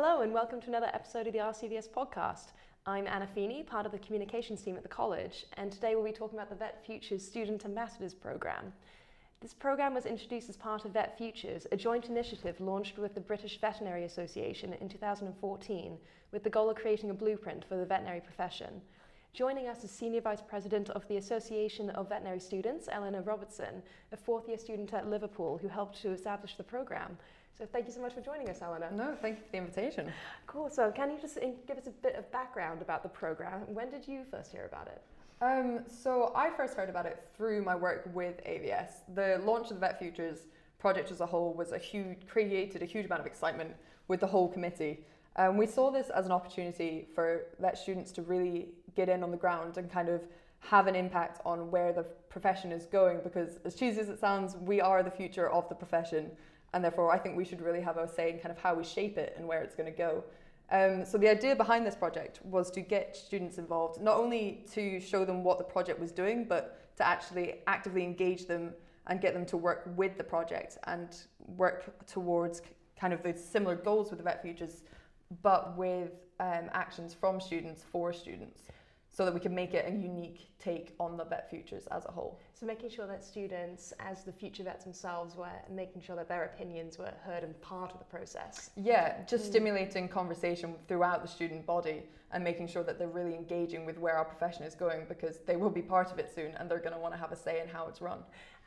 Hello, and welcome to another episode of the RCVS podcast. I'm Anna Feeney, part of the communications team at the college, and today we'll be talking about the Vet Futures Student Ambassadors Program. This program was introduced as part of Vet Futures, a joint initiative launched with the British Veterinary Association in 2014 with the goal of creating a blueprint for the veterinary profession. Joining us is Senior Vice President of the Association of Veterinary Students, Eleanor Robertson, a fourth year student at Liverpool who helped to establish the program. So thank you so much for joining us, Eleanor. No, thank you for the invitation. Cool. So can you just give us a bit of background about the program? When did you first hear about it? Um, so I first heard about it through my work with AVS. The launch of the Vet Futures project as a whole was a huge, created a huge amount of excitement with the whole committee. Um, we saw this as an opportunity for vet students to really get in on the ground and kind of have an impact on where the profession is going because as cheesy as it sounds, we are the future of the profession and therefore I think we should really have a say in kind of how we shape it and where it's going to go. Um, so the idea behind this project was to get students involved, not only to show them what the project was doing, but to actually actively engage them and get them to work with the project and work towards kind of the similar goals with the Vet Futures, but with um, actions from students for students so that we can make it a unique take on the vet futures as a whole. So making sure that students, as the future vets themselves, were making sure that their opinions were heard and part of the process. Yeah, just mm. stimulating conversation throughout the student body and making sure that they're really engaging with where our profession is going because they will be part of it soon and they're going to want to have a say in how it's run.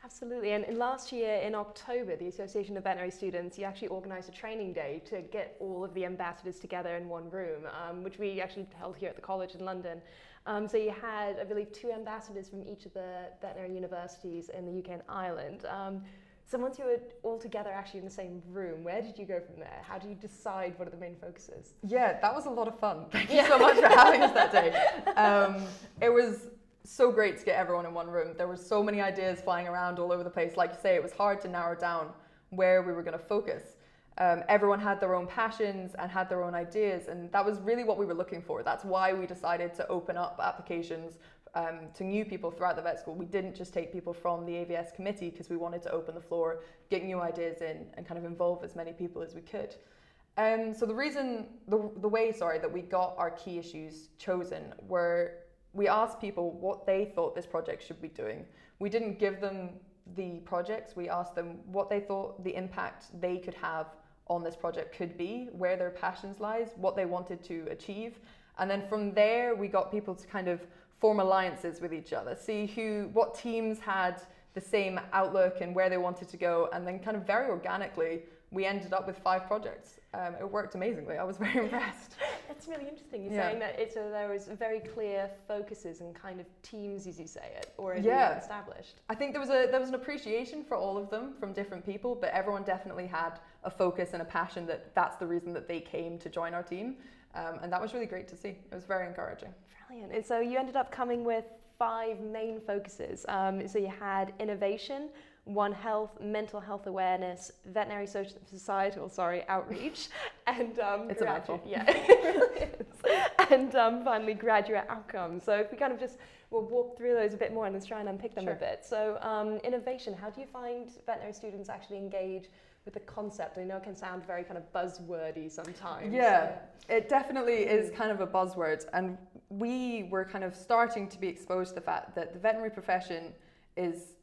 Absolutely. And, and last year in October, the Association of Veterinary Students, you actually organised a training day to get all of the ambassadors together in one room, um, which we actually held here at the college in London. Um, so you had, I believe, two ambassadors from each of the veterinary universities in the UK and Ireland. Um, so once you were all together actually in the same room, where did you go from there? How do you decide what are the main focuses? Yeah, that was a lot of fun. Thank you so much for having us that day. Um, it was so great to get everyone in one room. There were so many ideas flying around all over the place. Like you say, it was hard to narrow down where we were going to focus. Um, everyone had their own passions and had their own ideas, and that was really what we were looking for. That's why we decided to open up applications um, to new people throughout the vet school. We didn't just take people from the AVS committee because we wanted to open the floor, get new ideas in, and kind of involve as many people as we could. Um, so the reason, the, the way, sorry, that we got our key issues chosen were we asked people what they thought this project should be doing. We didn't give them the projects, we asked them what they thought the impact they could have on this project could be, where their passions lies, what they wanted to achieve. And then from there, we got people to kind of form alliances with each other, see who, what teams had the same outlook and where they wanted to go, and then kind of very organically, we ended up with five projects. Um, it worked amazingly. I was very impressed. It's really interesting. You're yeah. saying that it's a, there was very clear focuses and kind of teams, as you say it, already yeah. established. I think there was a there was an appreciation for all of them from different people, but everyone definitely had a focus and a passion that that's the reason that they came to join our team, um, and that was really great to see. It was very encouraging. Brilliant. And so you ended up coming with five main focuses. Um, so you had innovation one health, mental health awareness, veterinary social, societal, sorry, outreach, and um, it's graduate, a yeah, and um, finally graduate outcomes. So if we kind of just we'll walk through those a bit more and let's try and unpick them sure. a bit. So um, innovation, how do you find veterinary students actually engage? With the concept, I know it can sound very kind of buzzwordy sometimes. Yeah, it definitely is kind of a buzzword, and we were kind of starting to be exposed to the fact that the veterinary profession is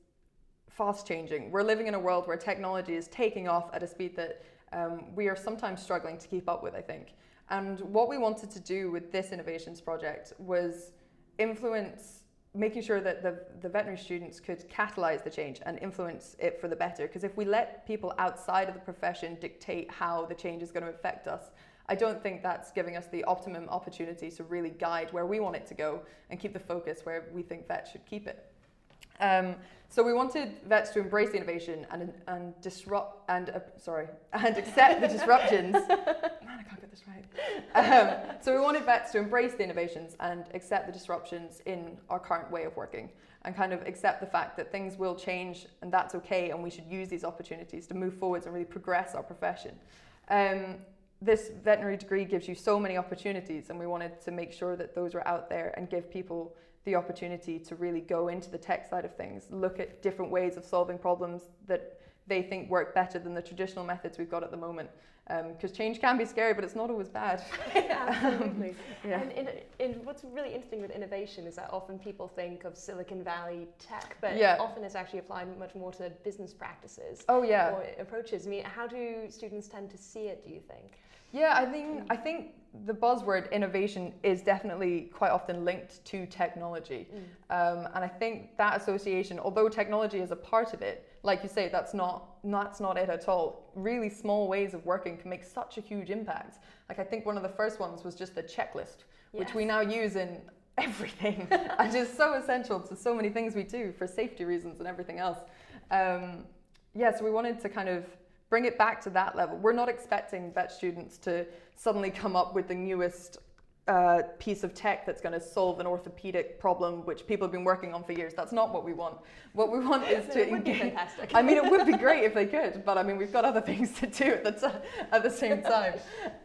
fast changing. We're living in a world where technology is taking off at a speed that um, we are sometimes struggling to keep up with, I think. And what we wanted to do with this innovations project was influence making sure that the, the veterinary students could catalyze the change and influence it for the better. Because if we let people outside of the profession dictate how the change is going to affect us, I don't think that's giving us the optimum opportunity to really guide where we want it to go and keep the focus where we think vets should keep it. Um, so we wanted vets to embrace the innovation and, and disrupt and uh, sorry and accept the disruptions. Man, I can't get this right. Um, so we wanted vets to embrace the innovations and accept the disruptions in our current way of working, and kind of accept the fact that things will change and that's okay, and we should use these opportunities to move forwards and really progress our profession. Um, this veterinary degree gives you so many opportunities, and we wanted to make sure that those were out there and give people the opportunity to really go into the tech side of things, look at different ways of solving problems that they think work better than the traditional methods we've got at the moment, because um, change can be scary, but it's not always bad. Absolutely. yeah. And, in, in, what's really interesting with innovation is that often people think of Silicon Valley tech, but yeah. often it's actually applied much more to business practices. Oh yeah. Or approaches. I mean, how do students tend to see it? Do you think? Yeah, I think I think the buzzword innovation is definitely quite often linked to technology, mm. um, and I think that association, although technology is a part of it, like you say, that's not that's not it at all. Really small ways of working can make such a huge impact. Like I think one of the first ones was just the checklist, yes. which we now use in everything, and is so essential to so many things we do for safety reasons and everything else. Um, yeah, so we wanted to kind of bring it back to that level. We're not expecting vet students to suddenly come up with the newest uh, piece of tech that's going to solve an orthopedic problem which people have been working on for years. That's not what we want. What we want is to engage. I mean, it would be great if they could, but I mean, we've got other things to do at the t- at the same time.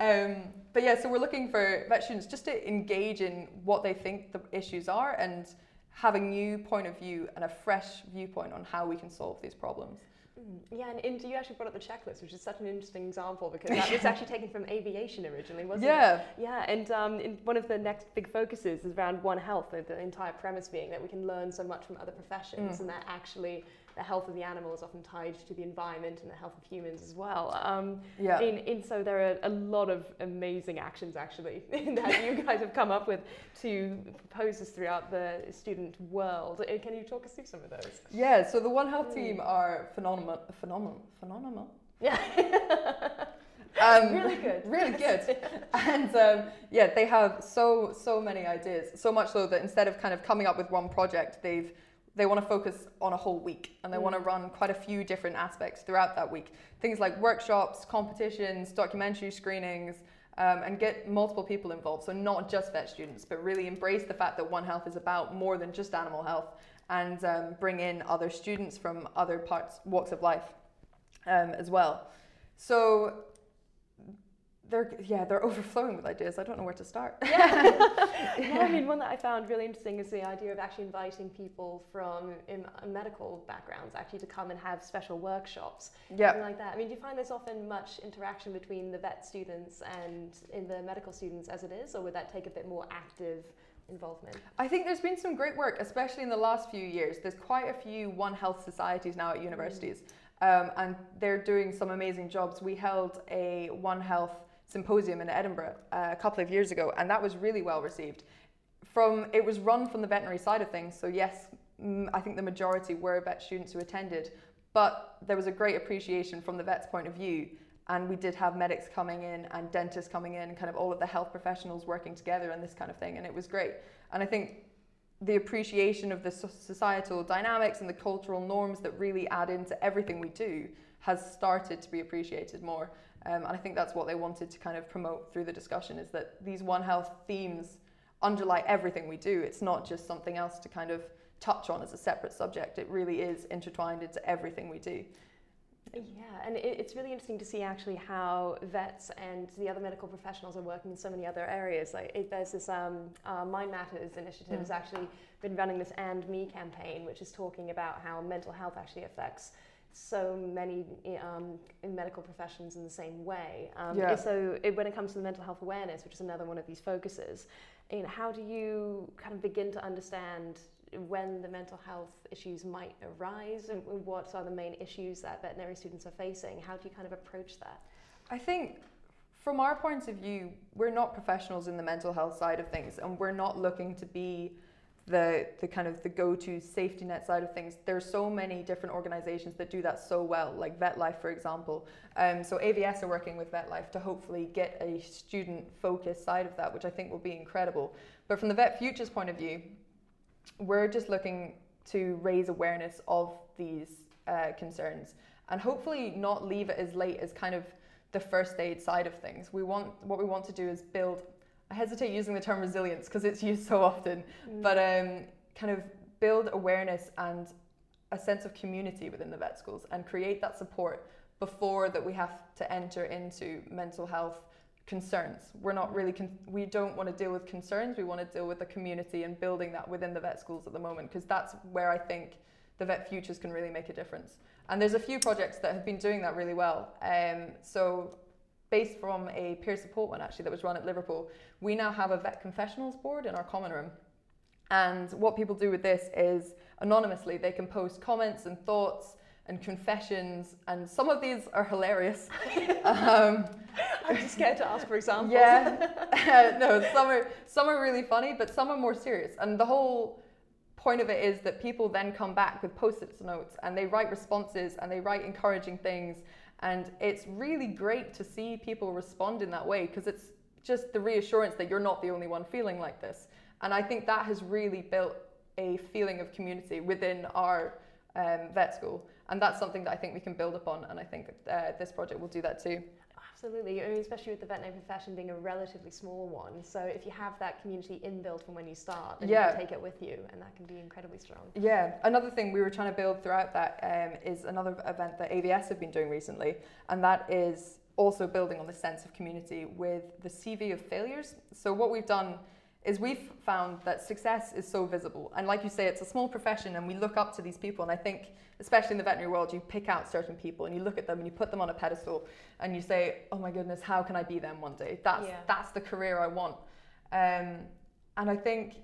Um, but yeah, so we're looking for vet students just to engage in what they think the issues are and have a new point of view and a fresh viewpoint on how we can solve these problems. Yeah, and, and you actually brought up the checklist, which is such an interesting example because that was actually taken from aviation originally, wasn't yeah. it? Yeah. Yeah, and um, one of the next big focuses is around One Health, the entire premise being that we can learn so much from other professions mm. and that actually the health of the animal is often tied to the environment and the health of humans as well. Um, yeah. In, in so there are a lot of amazing actions actually that you guys have come up with to propose this throughout the student world. Uh, can you talk us through some of those? Yeah. So the One Health team mm. are phenomenal, phenomenal, phenomenal. Yeah. Um, really good. Really good. and um, yeah, they have so so many ideas. So much so that instead of kind of coming up with one project, they've they want to focus on a whole week and they mm. want to run quite a few different aspects throughout that week. Things like workshops, competitions, documentary screenings, um, and get multiple people involved. So, not just vet students, but really embrace the fact that One Health is about more than just animal health and um, bring in other students from other parts, walks of life um, as well. So, they're yeah they're overflowing with ideas. I don't know where to start. Yeah. yeah. I mean, one that I found really interesting is the idea of actually inviting people from in, medical backgrounds actually to come and have special workshops. Yeah. Something like that. I mean, do you find there's often much interaction between the vet students and in the medical students as it is, or would that take a bit more active? involvement? I think there's been some great work, especially in the last few years. There's quite a few One Health societies now at universities, mm. um, and they're doing some amazing jobs. We held a One Health symposium in Edinburgh uh, a couple of years ago, and that was really well received. From it was run from the veterinary side of things, so yes, mm, I think the majority were vet students who attended, but there was a great appreciation from the vet's point of view, and we did have medics coming in and dentists coming in, kind of all of the health professionals working together and this kind of thing, and it was great. And I think the appreciation of the societal dynamics and the cultural norms that really add into everything we do has started to be appreciated more. Um, and I think that's what they wanted to kind of promote through the discussion is that these One Health themes underlie everything we do. It's not just something else to kind of touch on as a separate subject. It really is intertwined into everything we do. Yeah, and it's really interesting to see actually how vets and the other medical professionals are working in so many other areas. Like there's this um, uh, Mind Matters initiative mm. has actually been running this And Me campaign, which is talking about how mental health actually affects so many um, in medical professions in the same way. Um, yeah. So it, when it comes to the mental health awareness, which is another one of these focuses, you know, how do you kind of begin to understand when the mental health issues might arise and what are the main issues that veterinary students are facing? How do you kind of approach that? I think from our point of view, we're not professionals in the mental health side of things and we're not looking to be the the kind of the go-to safety net side of things. There's so many different organizations that do that so well like vetlife for example. Um, so avs are working with vetlife to hopefully get a student focused side of that which i think will be incredible. But from the vet futures point of view we're just looking to raise awareness of these uh, concerns and hopefully not leave it as late as kind of the first aid side of things. We want what we want to do is build I hesitate using the term resilience because it's used so often, mm. but um, kind of build awareness and a sense of community within the vet schools and create that support before that we have to enter into mental health concerns. We're not really, con- we don't want to deal with concerns, we want to deal with the community and building that within the vet schools at the moment because that's where I think the vet futures can really make a difference. And there's a few projects that have been doing that really well. Um, so based from a peer support one actually that was run at Liverpool. We now have a vet confessionals board in our common room. And what people do with this is anonymously they can post comments and thoughts and confessions, and some of these are hilarious. um, I'm just scared to ask for examples. Yeah, no, some are some are really funny, but some are more serious. And the whole point of it is that people then come back with post-it notes and they write responses and they write encouraging things, and it's really great to see people respond in that way because it's just the reassurance that you're not the only one feeling like this. And I think that has really built a feeling of community within our um, vet school and that's something that I think we can build upon, and I think uh, this project will do that too. Absolutely, I mean, especially with the veterinary profession being a relatively small one. So if you have that community inbuilt from when you start, then yeah. you can take it with you, and that can be incredibly strong. Yeah, another thing we were trying to build throughout that um, is another event that AVS have been doing recently, and that is also building on the sense of community with the CV of failures. So what we've done is we've found that success is so visible. And like you say, it's a small profession and we look up to these people. And I think, especially in the veterinary world, you pick out certain people and you look at them and you put them on a pedestal and you say, oh my goodness, how can I be them one day? That's, yeah. that's the career I want. Um, and I think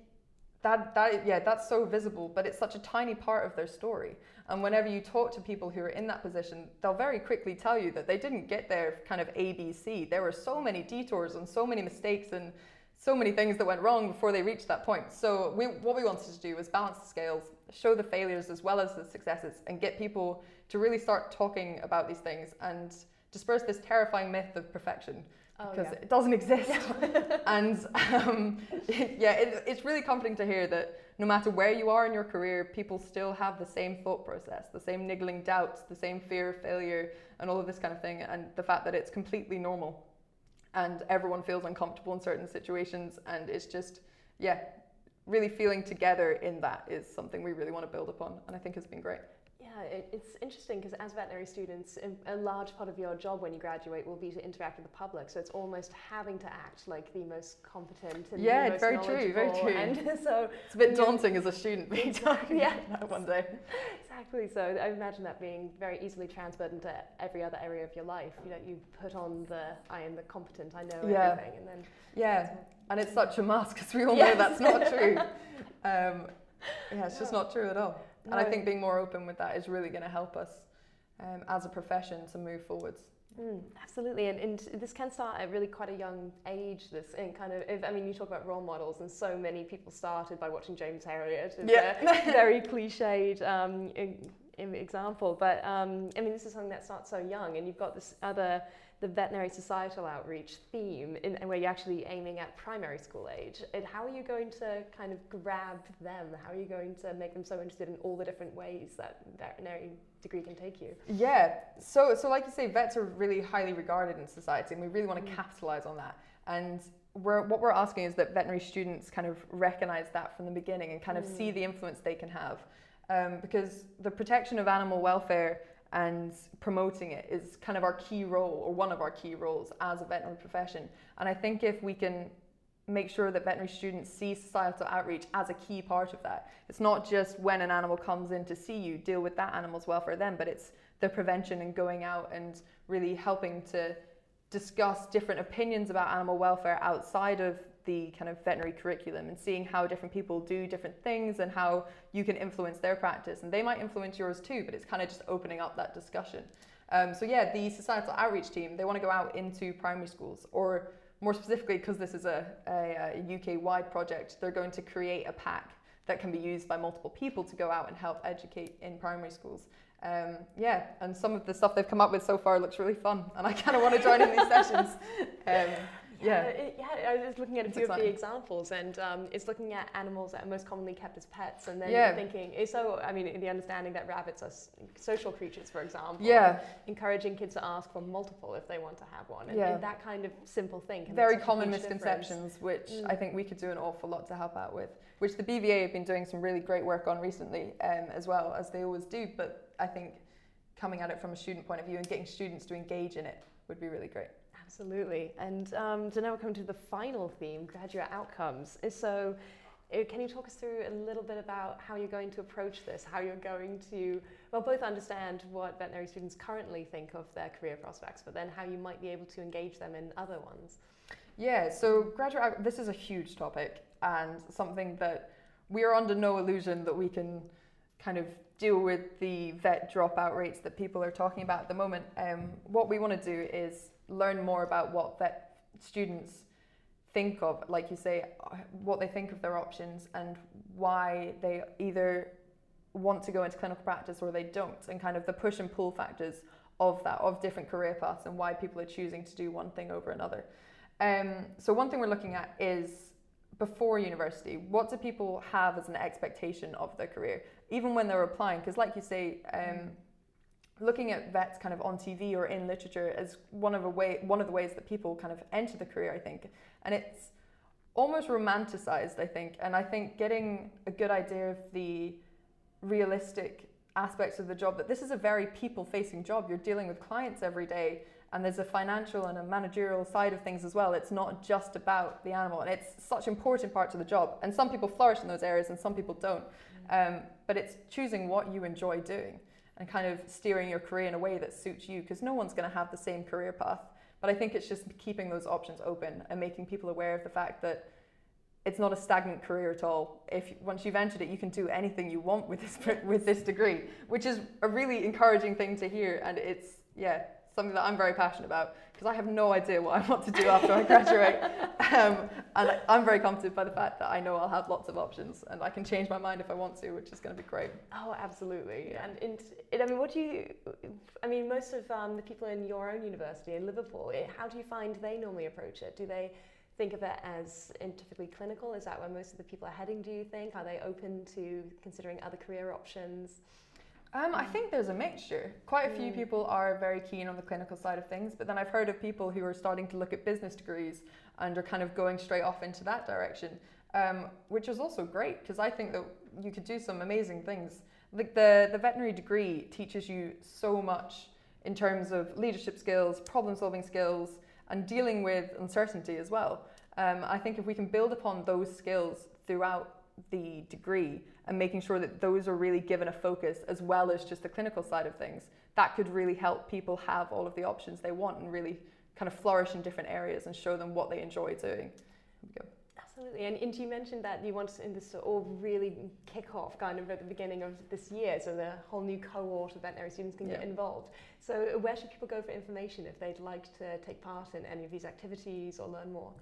that, that, yeah, that's so visible, but it's such a tiny part of their story. And whenever you talk to people who are in that position, they'll very quickly tell you that they didn't get there kind of ABC. There were so many detours and so many mistakes and so many things that went wrong before they reached that point. So we, what we wanted to do was balance the scales, show the failures as well as the successes, and get people to really start talking about these things and disperse this terrifying myth of perfection oh, because yeah. it doesn't exist. and um, yeah, it, it's really comforting to hear that no matter where you are in your career, people still have the same thought process, the same niggling doubts, the same fear of failure, and all of this kind of thing, and the fact that it's completely normal and everyone feels uncomfortable in certain situations and it's just yeah really feeling together in that is something we really want to build upon and i think has been great yeah it, it's interesting because as veterinary students a large part of your job when you graduate will be to interact with the public so it's almost having to act like the most competent and yeah most very true very true and so it's a bit daunting as a student being yeah one day Exactly. So I imagine that being very easily transferred into every other area of your life. You know, you put on the "I am the competent, I know yeah. everything," and then yeah, and it's such a mask because we all yes. know that's not true. um, yeah, it's no. just not true at all. And I think being more open with that is really going to help us um, as a profession to move forwards. Mm, absolutely, and, and this can start at really quite a young age. This and kind of, if, I mean, you talk about role models, and so many people started by watching James Herriot. Yeah, very cliched um, example, but um, I mean, this is something that starts so young, and you've got this other the veterinary societal outreach theme in, where you're actually aiming at primary school age. And how are you going to kind of grab them? How are you going to make them so interested in all the different ways that veterinary degree can take you. Yeah. So so like you say, vets are really highly regarded in society, and we really want to mm. capitalize on that. And we're, what we're asking is that veterinary students kind of recognize that from the beginning and kind of mm. see the influence they can have. Um, because the protection of animal welfare and promoting it is kind of our key role or one of our key roles as a veterinary profession. And I think if we can make sure that veterinary students see societal outreach as a key part of that. It's not just when an animal comes in to see you, deal with that animal's welfare then, but it's the prevention and going out and really helping to discuss different opinions about animal welfare outside of the kind of veterinary curriculum and seeing how different people do different things and how you can influence their practice. And they might influence yours too, but it's kind of just opening up that discussion. Um, so yeah, the societal outreach team, they want to go out into primary schools or more specifically, because this is a, a, a UK wide project, they're going to create a pack that can be used by multiple people to go out and help educate in primary schools. Um, yeah, and some of the stuff they've come up with so far looks really fun, and I kind of want to join in these sessions. Um, yeah, it, yeah. I was looking at a few of the examples, and um, it's looking at animals that are most commonly kept as pets, and then yeah. thinking, so I mean, the understanding that rabbits are social creatures, for example. Yeah. Encouraging kids to ask for multiple if they want to have one, and, yeah. and that kind of simple thing. Very common misconceptions, difference. which mm. I think we could do an awful lot to help out with. Which the BVA have been doing some really great work on recently, um, as well as they always do. But I think coming at it from a student point of view and getting students to engage in it would be really great. Absolutely. And um, so now we're coming to the final theme, graduate outcomes. So uh, can you talk us through a little bit about how you're going to approach this, how you're going to well, both understand what veterinary students currently think of their career prospects, but then how you might be able to engage them in other ones. Yeah, so graduate, this is a huge topic and something that we are under no illusion that we can kind of deal with the vet dropout rates that people are talking about at the moment. Um, what we want to do is learn more about what vet students think of, like you say, what they think of their options and why they either want to go into clinical practice or they don't, and kind of the push and pull factors of that, of different career paths, and why people are choosing to do one thing over another. Um, so, one thing we're looking at is before university, what do people have as an expectation of their career, even when they're applying? Because, like you say, um, looking at vets kind of on TV or in literature is one of a way one of the ways that people kind of enter the career, I think, and it's almost romanticized, I think, and I think getting a good idea of the realistic aspects of the job that this is a very people facing job. You're dealing with clients every day and there's a financial and a managerial side of things as well. It's not just about the animal and it's such important parts of the job. And some people flourish in those areas and some people don't. Mm. um, but it's choosing what you enjoy doing and kind of steering your career in a way that suits you because no one's going to have the same career path. But I think it's just keeping those options open and making people aware of the fact that it's not a stagnant career at all. If once you've entered it, you can do anything you want with this with this degree, which is a really encouraging thing to hear. And it's yeah, something that I'm very passionate about because I have no idea what I want to do after I graduate. Um, and I'm very comforted by the fact that I know I'll have lots of options and I can change my mind if I want to, which is going to be great. Oh, absolutely. And in, I mean, what do you, I mean, most of um, the people in your own university in Liverpool, eh, how do you find they normally approach it? Do they think of it as typically clinical? Is that where most of the people are heading, do you think? Are they open to considering other career options? Um, I think there's a mixture. Quite a few mm. people are very keen on the clinical side of things, but then I've heard of people who are starting to look at business degrees and are kind of going straight off into that direction, um, which is also great because I think that you could do some amazing things. Like the, the veterinary degree teaches you so much in terms of leadership skills, problem solving skills, and dealing with uncertainty as well. Um, I think if we can build upon those skills throughout the degree and making sure that those are really given a focus as well as just the clinical side of things, that could really help people have all of the options they want and really kind of flourish in different areas and show them what they enjoy doing. Absolutely, and, and you mentioned that you want in this all really kick off kind of at the beginning of this year, so the whole new cohort of veterinary students can yeah. get involved. So, where should people go for information if they'd like to take part in any of these activities or learn more?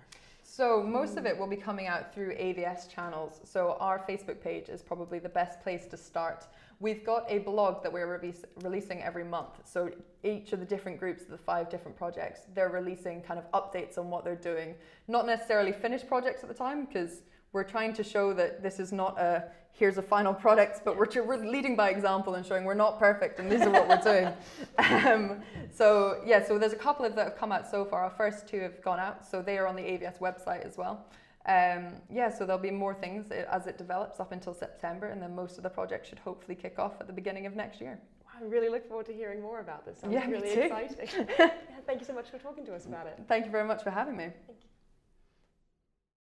So most of it will be coming out through AVS channels. So our Facebook page is probably the best place to start. We've got a blog that we're re- releasing every month. So each of the different groups, the five different projects, they're releasing kind of updates on what they're doing. Not necessarily finished projects at the time because we're trying to show that this is not a here's a final product, but we're, we're leading by example and showing we're not perfect and these are what we're doing. Um, so yeah, so there's a couple of that have come out so far. Our first two have gone out, so they are on the AVS website as well. Um, yeah, so there'll be more things as it develops up until September, and then most of the project should hopefully kick off at the beginning of next year. I really look forward to hearing more about this. Sounds yeah, really me too. exciting. Thank you so much for talking to us about it. Thank you very much for having me.